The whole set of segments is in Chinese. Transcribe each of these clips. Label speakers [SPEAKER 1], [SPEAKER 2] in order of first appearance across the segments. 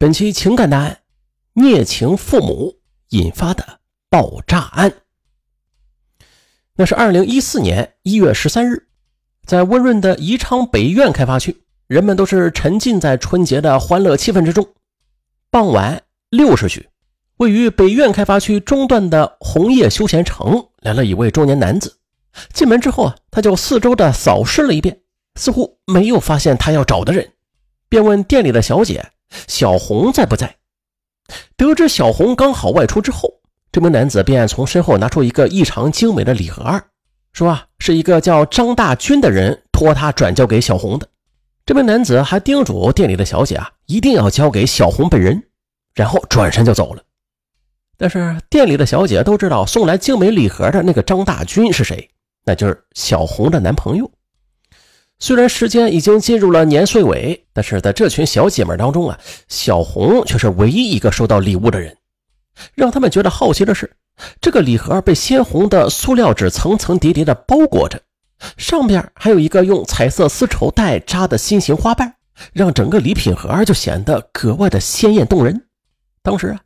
[SPEAKER 1] 本期情感的案，孽情父母引发的爆炸案。那是二零一四年一月十三日，在温润的宜昌北苑开发区，人们都是沉浸在春节的欢乐气氛之中。傍晚六时许，位于北苑开发区中段的红叶休闲城来了一位中年男子。进门之后啊，他就四周的扫视了一遍，似乎没有发现他要找的人，便问店里的小姐。小红在不在？得知小红刚好外出之后，这名男子便从身后拿出一个异常精美的礼盒，说啊是一个叫张大军的人托他转交给小红的。这名男子还叮嘱店里的小姐啊，一定要交给小红本人，然后转身就走了。但是店里的小姐都知道送来精美礼盒的那个张大军是谁，那就是小红的男朋友。虽然时间已经进入了年岁尾，但是在这群小姐们当中啊，小红却是唯一一个收到礼物的人。让他们觉得好奇的是，这个礼盒被鲜红的塑料纸层层叠叠的包裹着，上边还有一个用彩色丝绸带扎的心形花瓣，让整个礼品盒就显得格外的鲜艳动人。当时啊，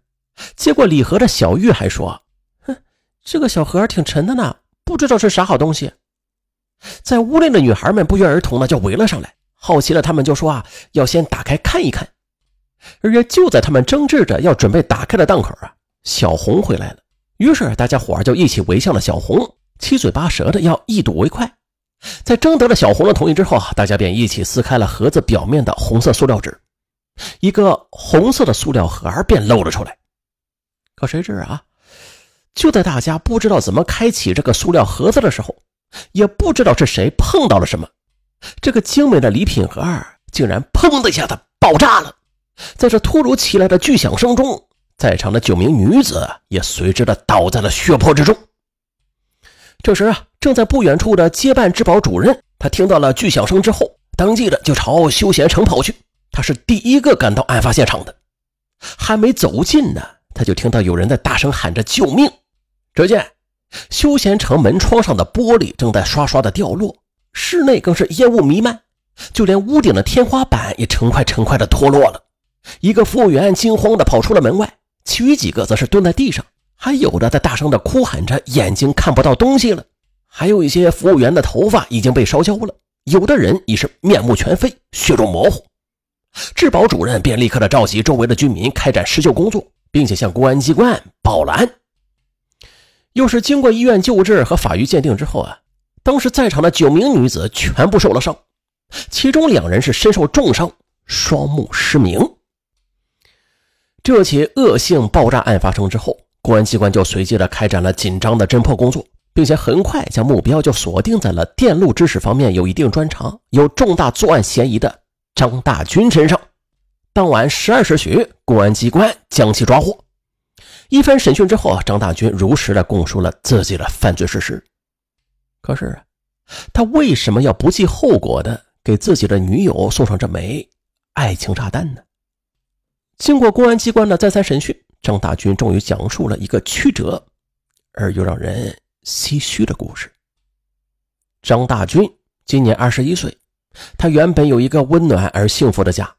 [SPEAKER 1] 接过礼盒的小玉还说：“哼，这个小盒挺沉的呢，不知道是啥好东西。”在屋内的女孩们不约而同的就围了上来，好奇了，他们就说啊，要先打开看一看。而且就在他们争执着要准备打开的档口啊，小红回来了。于是大家伙就一起围向了小红，七嘴八舌的要一睹为快。在征得了小红的同意之后啊，大家便一起撕开了盒子表面的红色塑料纸，一个红色的塑料盒便露了出来。可谁知啊，就在大家不知道怎么开启这个塑料盒子的时候，也不知道是谁碰到了什么，这个精美的礼品盒竟然砰的一下子爆炸了。在这突如其来的巨响声中，在场的九名女子也随之的倒在了血泊之中。这时啊，正在不远处的接办质保主任，他听到了巨响声之后，当即的就朝休闲城跑去。他是第一个赶到案发现场的，还没走近呢，他就听到有人在大声喊着救命。只见。休闲城门窗上的玻璃正在刷刷的掉落，室内更是烟雾弥漫，就连屋顶的天花板也成块成块的脱落了。一个服务员惊慌的跑出了门外，其余几个则是蹲在地上，还有的在大声的哭喊着，眼睛看不到东西了。还有一些服务员的头发已经被烧焦了，有的人已是面目全非，血肉模糊。质保主任便立刻的召集周围的居民开展施救工作，并且向公安机关报了案。又是经过医院救治和法医鉴定之后啊，当时在场的九名女子全部受了伤，其中两人是身受重伤，双目失明。这起恶性爆炸案发生之后，公安机关就随即的开展了紧张的侦破工作，并且很快将目标就锁定在了电路知识方面有一定专长、有重大作案嫌疑的张大军身上。当晚十二时许，公安机关将其抓获。一番审讯之后啊，张大军如实的供述了自己的犯罪事实。可是，他为什么要不计后果的给自己的女友送上这枚爱情炸弹呢？经过公安机关的再三审讯，张大军终于讲述了一个曲折而又让人唏嘘的故事。张大军今年二十一岁，他原本有一个温暖而幸福的家，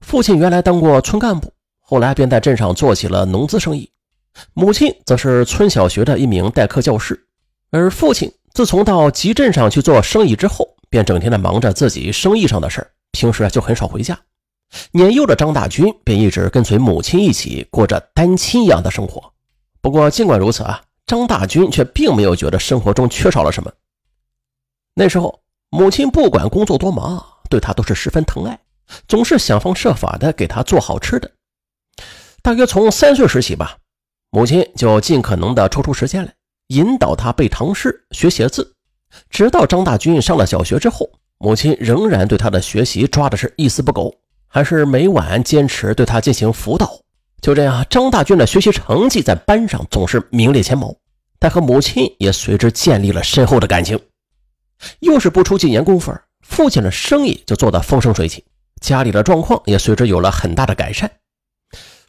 [SPEAKER 1] 父亲原来当过村干部，后来便在镇上做起了农资生意。母亲则是村小学的一名代课教师，而父亲自从到集镇上去做生意之后，便整天的忙着自己生意上的事平时啊就很少回家。年幼的张大军便一直跟随母亲一起过着单亲一样的生活。不过尽管如此啊，张大军却并没有觉得生活中缺少了什么。那时候，母亲不管工作多忙，对他都是十分疼爱，总是想方设法的给他做好吃的。大约从三岁时起吧。母亲就尽可能的抽出时间来引导他背唐诗、学写字，直到张大军上了小学之后，母亲仍然对他的学习抓的是一丝不苟，还是每晚坚持对他进行辅导。就这样，张大军的学习成绩在班上总是名列前茅，他和母亲也随之建立了深厚的感情。又是不出几年功夫，父亲的生意就做得风生水起，家里的状况也随之有了很大的改善。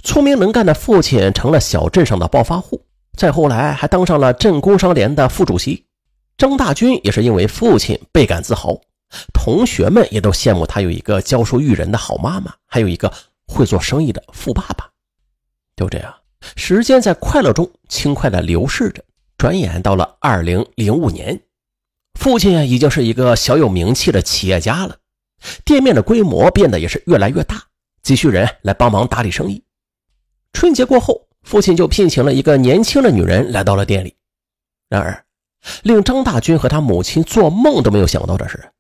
[SPEAKER 1] 聪明能干的父亲成了小镇上的暴发户，再后来还当上了镇工商联的副主席。张大军也是因为父亲倍感自豪，同学们也都羡慕他有一个教书育人的好妈妈，还有一个会做生意的富爸爸。就这样，时间在快乐中轻快的流逝着。转眼到了二零零五年，父亲已经是一个小有名气的企业家了，店面的规模变得也是越来越大，急需人来帮忙打理生意。春节过后，父亲就聘请了一个年轻的女人来到了店里。然而，令张大军和他母亲做梦都没有想到的是，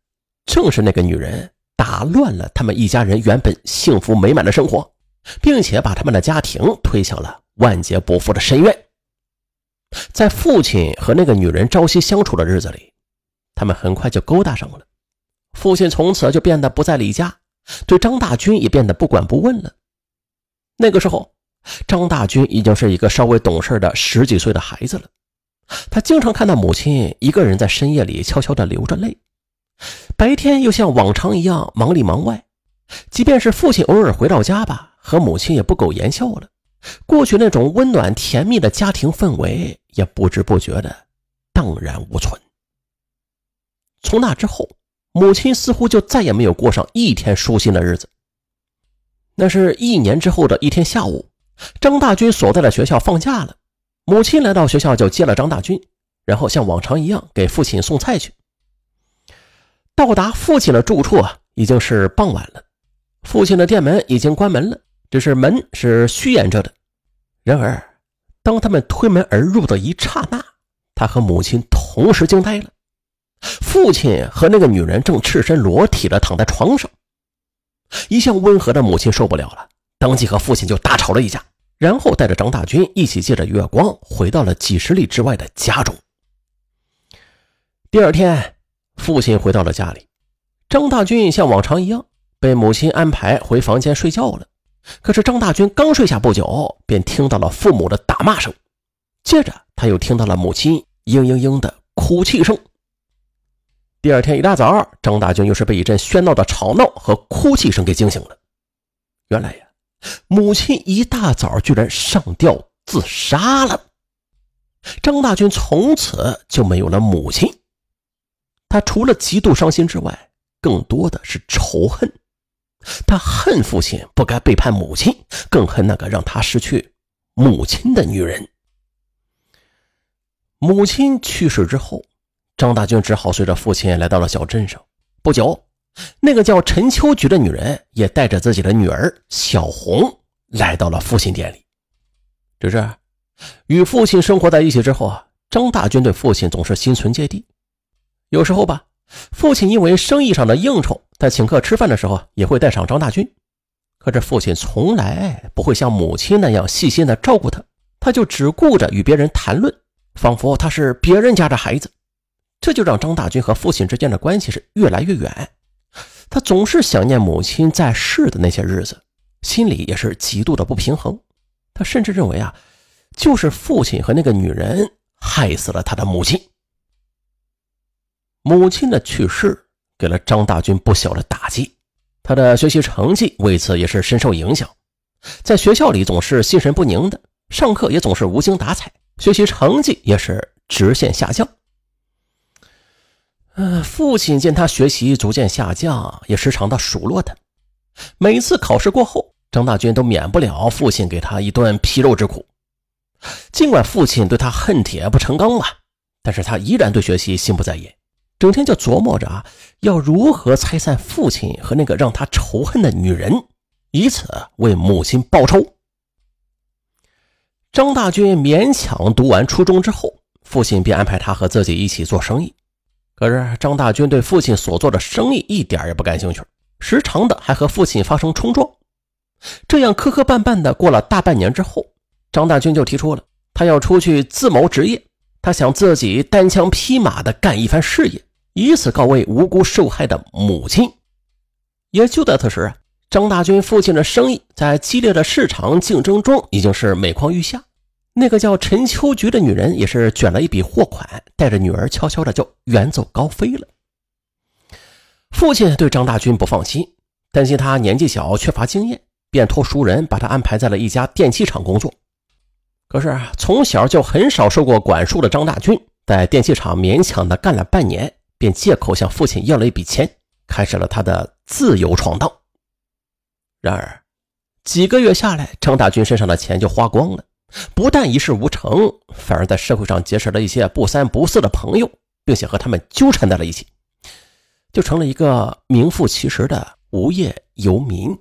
[SPEAKER 1] 正是那个女人打乱了他们一家人原本幸福美满的生活，并且把他们的家庭推向了万劫不复的深渊。在父亲和那个女人朝夕相处的日子里，他们很快就勾搭上了。父亲从此就变得不再理家，对张大军也变得不管不问了。那个时候，张大军已经是一个稍微懂事的十几岁的孩子了。他经常看到母亲一个人在深夜里悄悄地流着泪，白天又像往常一样忙里忙外。即便是父亲偶尔回到家吧，和母亲也不苟言笑了。过去那种温暖甜蜜的家庭氛围也不知不觉的荡然无存。从那之后，母亲似乎就再也没有过上一天舒心的日子。那是一年之后的一天下午，张大军所在的学校放假了，母亲来到学校就接了张大军，然后像往常一样给父亲送菜去。到达父亲的住处啊，已经是傍晚了，父亲的店门已经关门了。只是门是虚掩着的。然而，当他们推门而入的一刹那，他和母亲同时惊呆了。父亲和那个女人正赤身裸体的躺在床上。一向温和的母亲受不了了，当即和父亲就大吵了一架，然后带着张大军一起借着月光回到了几十里之外的家中。第二天，父亲回到了家里，张大军像往常一样被母亲安排回房间睡觉了。可是张大军刚睡下不久，便听到了父母的打骂声，接着他又听到了母亲嘤嘤嘤的哭泣声。第二天一大早，张大军又是被一阵喧闹的吵闹和哭泣声给惊醒了。原来呀，母亲一大早居然上吊自杀了。张大军从此就没有了母亲，他除了极度伤心之外，更多的是仇恨。他恨父亲不该背叛母亲，更恨那个让他失去母亲的女人。母亲去世之后，张大军只好随着父亲来到了小镇上。不久，那个叫陈秋菊的女人也带着自己的女儿小红来到了父亲店里。只是与父亲生活在一起之后啊，张大军对父亲总是心存芥蒂。有时候吧。父亲因为生意上的应酬，在请客吃饭的时候也会带上张大军。可是父亲从来不会像母亲那样细心的照顾他，他就只顾着与别人谈论，仿佛他是别人家的孩子。这就让张大军和父亲之间的关系是越来越远。他总是想念母亲在世的那些日子，心里也是极度的不平衡。他甚至认为啊，就是父亲和那个女人害死了他的母亲。母亲的去世给了张大军不小的打击，他的学习成绩为此也是深受影响，在学校里总是心神不宁的，上课也总是无精打采，学习成绩也是直线下降。呃，父亲见他学习逐渐下降，也时常的数落他。每次考试过后，张大军都免不了父亲给他一顿皮肉之苦。尽管父亲对他恨铁不成钢吧，但是他依然对学习心不在焉。整天就琢磨着啊，要如何拆散父亲和那个让他仇恨的女人，以此为母亲报仇。张大军勉强读完初中之后，父亲便安排他和自己一起做生意。可是张大军对父亲所做的生意一点也不感兴趣，时常的还和父亲发生冲撞。这样磕磕绊绊的过了大半年之后，张大军就提出了他要出去自谋职业，他想自己单枪匹马的干一番事业。以此告慰无辜受害的母亲。也就在此时啊，张大军父亲的生意在激烈的市场竞争中已经是每况愈下。那个叫陈秋菊的女人也是卷了一笔货款，带着女儿悄悄的就远走高飞了。父亲对张大军不放心，担心他年纪小缺乏经验，便托熟人把他安排在了一家电器厂工作。可是从小就很少受过管束的张大军，在电器厂勉强的干了半年。便借口向父亲要了一笔钱，开始了他的自由闯荡。然而，几个月下来，张大军身上的钱就花光了，不但一事无成，反而在社会上结识了一些不三不四的朋友，并且和他们纠缠在了一起，就成了一个名副其实的无业游民。